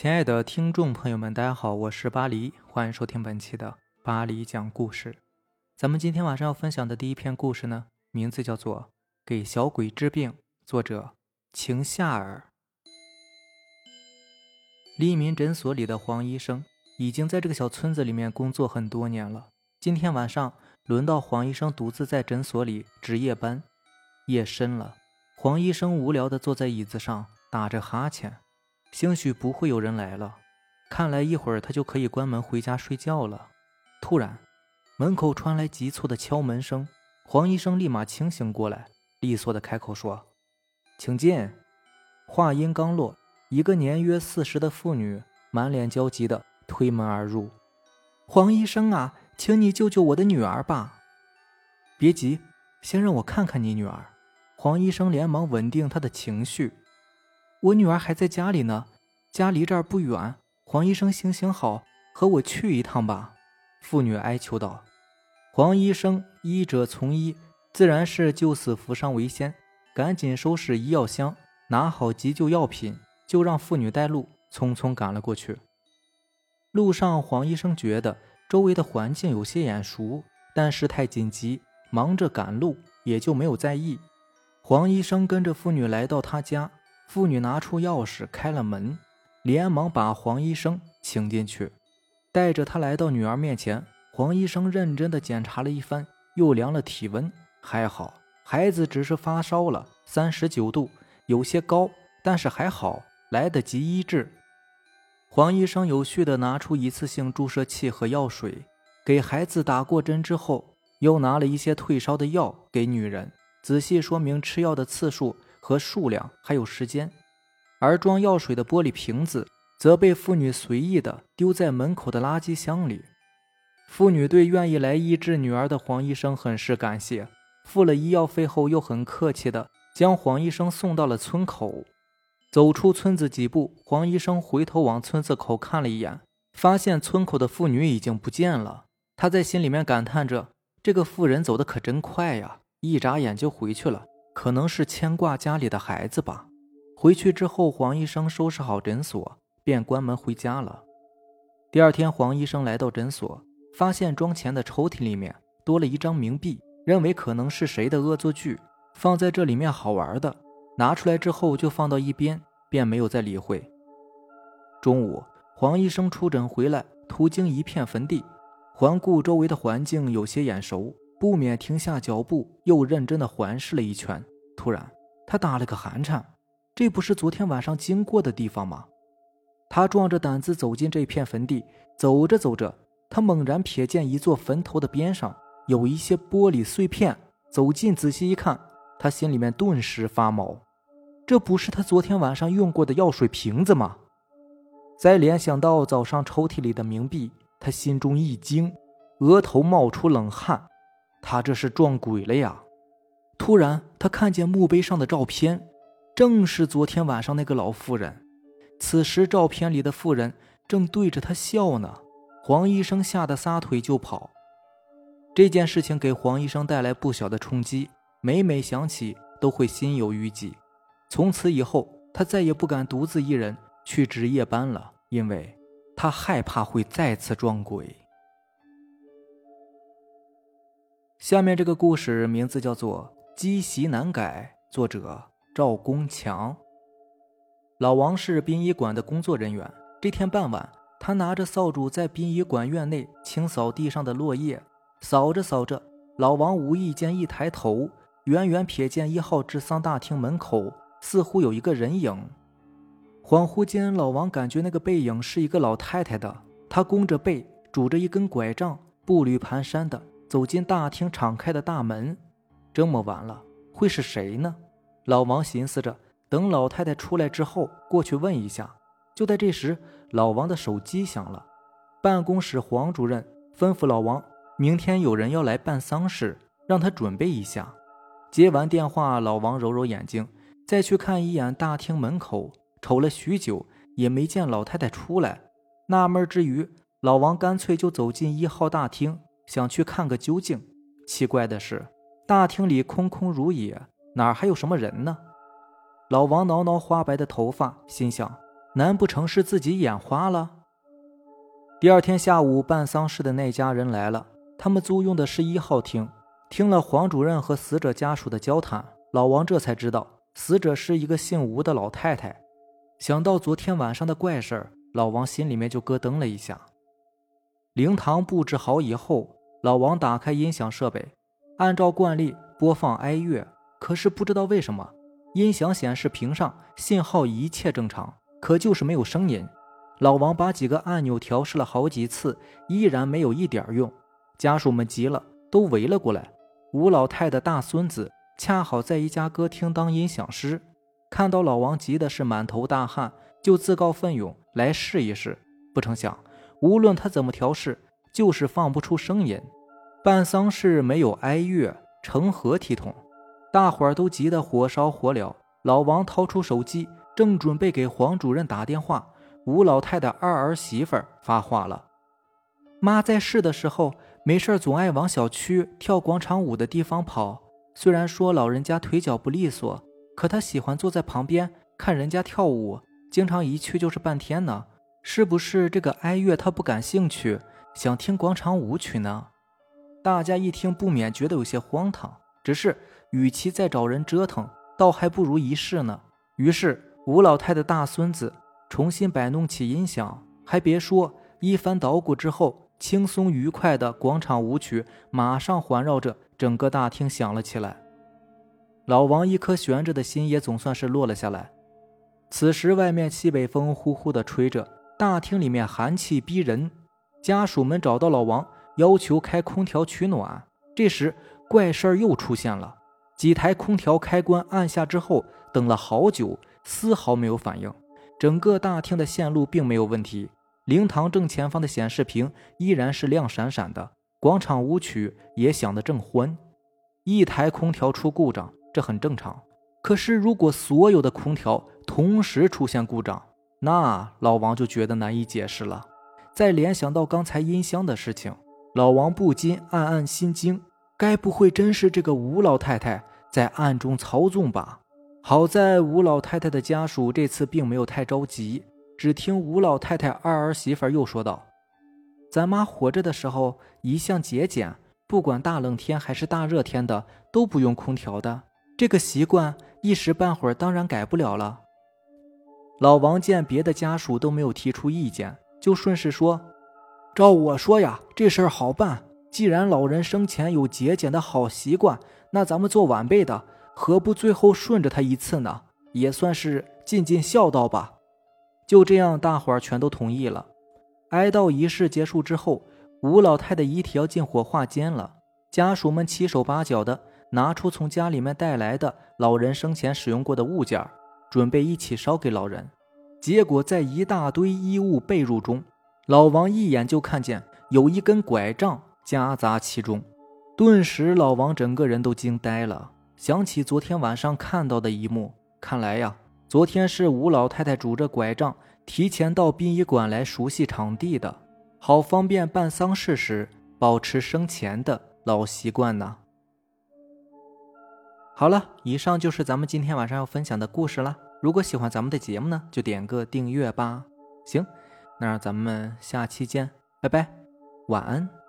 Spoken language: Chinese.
亲爱的听众朋友们，大家好，我是巴黎，欢迎收听本期的巴黎讲故事。咱们今天晚上要分享的第一篇故事呢，名字叫做《给小鬼治病》，作者晴夏尔。黎民诊所里的黄医生已经在这个小村子里面工作很多年了。今天晚上轮到黄医生独自在诊所里值夜班，夜深了，黄医生无聊的坐在椅子上打着哈欠。兴许不会有人来了，看来一会儿他就可以关门回家睡觉了。突然，门口传来急促的敲门声，黄医生立马清醒过来，利索的开口说：“请进。”话音刚落，一个年约四十的妇女满脸焦急的推门而入：“黄医生啊，请你救救我的女儿吧！”别急，先让我看看你女儿。黄医生连忙稳定他的情绪。我女儿还在家里呢，家离这儿不远。黄医生，行行好，和我去一趟吧。”妇女哀求道。黄医生医者从医，自然是救死扶伤为先，赶紧收拾医药箱，拿好急救药品，就让妇女带路，匆匆赶了过去。路上，黄医生觉得周围的环境有些眼熟，但事态紧急，忙着赶路，也就没有在意。黄医生跟着妇女来到他家。妇女拿出钥匙开了门，连忙把黄医生请进去，带着他来到女儿面前。黄医生认真的检查了一番，又量了体温，还好，孩子只是发烧了，三十九度，有些高，但是还好，来得及医治。黄医生有序的拿出一次性注射器和药水，给孩子打过针之后，又拿了一些退烧的药给女人，仔细说明吃药的次数。和数量还有时间，而装药水的玻璃瓶子则被妇女随意的丢在门口的垃圾箱里。妇女对愿意来医治女儿的黄医生很是感谢，付了医药费后，又很客气的将黄医生送到了村口。走出村子几步，黄医生回头往村子口看了一眼，发现村口的妇女已经不见了。他在心里面感叹着：这个妇人走的可真快呀，一眨眼就回去了。可能是牵挂家里的孩子吧。回去之后，黄医生收拾好诊所，便关门回家了。第二天，黄医生来到诊所，发现装钱的抽屉里面多了一张冥币，认为可能是谁的恶作剧，放在这里面好玩的，拿出来之后就放到一边，便没有再理会。中午，黄医生出诊回来，途经一片坟地，环顾周围的环境，有些眼熟。不免停下脚步，又认真的环视了一圈。突然，他打了个寒颤，这不是昨天晚上经过的地方吗？他壮着胆子走进这片坟地，走着走着，他猛然瞥见一座坟头的边上有一些玻璃碎片。走近仔细一看，他心里面顿时发毛，这不是他昨天晚上用过的药水瓶子吗？再联想到早上抽屉里的冥币，他心中一惊，额头冒出冷汗。他这是撞鬼了呀！突然，他看见墓碑上的照片，正是昨天晚上那个老妇人。此时，照片里的妇人正对着他笑呢。黄医生吓得撒腿就跑。这件事情给黄医生带来不小的冲击，每每想起都会心有余悸。从此以后，他再也不敢独自一人去值夜班了，因为他害怕会再次撞鬼。下面这个故事名字叫做《积习难改》，作者赵公强。老王是殡仪馆的工作人员。这天傍晚，他拿着扫帚在殡仪馆院内清扫地上的落叶。扫着扫着，老王无意间一抬头，远远瞥见一号治丧大厅门口似乎有一个人影。恍惚间，老王感觉那个背影是一个老太太的。她弓着背，拄着一根拐杖，步履蹒跚的。走进大厅敞开的大门，这么晚了，会是谁呢？老王寻思着，等老太太出来之后，过去问一下。就在这时，老王的手机响了。办公室黄主任吩咐老王，明天有人要来办丧事，让他准备一下。接完电话，老王揉揉眼睛，再去看一眼大厅门口，瞅了许久，也没见老太太出来。纳闷之余，老王干脆就走进一号大厅。想去看个究竟，奇怪的是，大厅里空空如也，哪还有什么人呢？老王挠挠花白的头发，心想：难不成是自己眼花了？第二天下午，办丧事的那家人来了，他们租用的是一号厅。听了黄主任和死者家属的交谈，老王这才知道死者是一个姓吴的老太太。想到昨天晚上的怪事儿，老王心里面就咯噔了一下。灵堂布置好以后，老王打开音响设备，按照惯例播放哀乐。可是不知道为什么，音响显示屏上信号一切正常，可就是没有声音。老王把几个按钮调试了好几次，依然没有一点用。家属们急了，都围了过来。吴老太的大孙子恰好在一家歌厅当音响师，看到老王急的是满头大汗，就自告奋勇来试一试。不成想，无论他怎么调试，就是放不出声音。办丧事没有哀乐，成何体统？大伙儿都急得火烧火燎。老王掏出手机，正准备给黄主任打电话，吴老太的二儿媳妇发话了：“妈在世的时候。”没事总爱往小区跳广场舞的地方跑。虽然说老人家腿脚不利索，可他喜欢坐在旁边看人家跳舞，经常一去就是半天呢。是不是这个哀乐他不感兴趣，想听广场舞曲呢？大家一听不免觉得有些荒唐。只是与其再找人折腾，倒还不如一试呢。于是吴老太的大孙子重新摆弄起音响，还别说，一番捣鼓之后。轻松愉快的广场舞曲马上环绕着整个大厅响了起来。老王一颗悬着的心也总算是落了下来。此时，外面西北风呼呼的吹着，大厅里面寒气逼人。家属们找到老王，要求开空调取暖。这时，怪事儿又出现了：几台空调开关按下之后，等了好久，丝毫没有反应。整个大厅的线路并没有问题。灵堂正前方的显示屏依然是亮闪闪的，广场舞曲也响得正欢。一台空调出故障，这很正常。可是如果所有的空调同时出现故障，那老王就觉得难以解释了。再联想到刚才音箱的事情，老王不禁暗暗心惊：该不会真是这个吴老太太在暗中操纵吧？好在吴老太太的家属这次并没有太着急。只听吴老太太二儿媳妇又说道：“咱妈活着的时候一向节俭，不管大冷天还是大热天的都不用空调的。这个习惯一时半会儿当然改不了了。”老王见别的家属都没有提出意见，就顺势说：“照我说呀，这事儿好办。既然老人生前有节俭的好习惯，那咱们做晚辈的何不最后顺着他一次呢？也算是尽尽孝道吧。”就这样，大伙儿全都同意了。哀悼仪式结束之后，吴老太的遗体要进火化间了。家属们七手八脚的拿出从家里面带来的老人生前使用过的物件，准备一起烧给老人。结果在一大堆衣物被褥中，老王一眼就看见有一根拐杖夹杂其中，顿时老王整个人都惊呆了，想起昨天晚上看到的一幕，看来呀。昨天是吴老太太拄着拐杖提前到殡仪馆来熟悉场地的，好方便办丧事时保持生前的老习惯呢。好了，以上就是咱们今天晚上要分享的故事了。如果喜欢咱们的节目呢，就点个订阅吧。行，那咱们下期见，拜拜，晚安。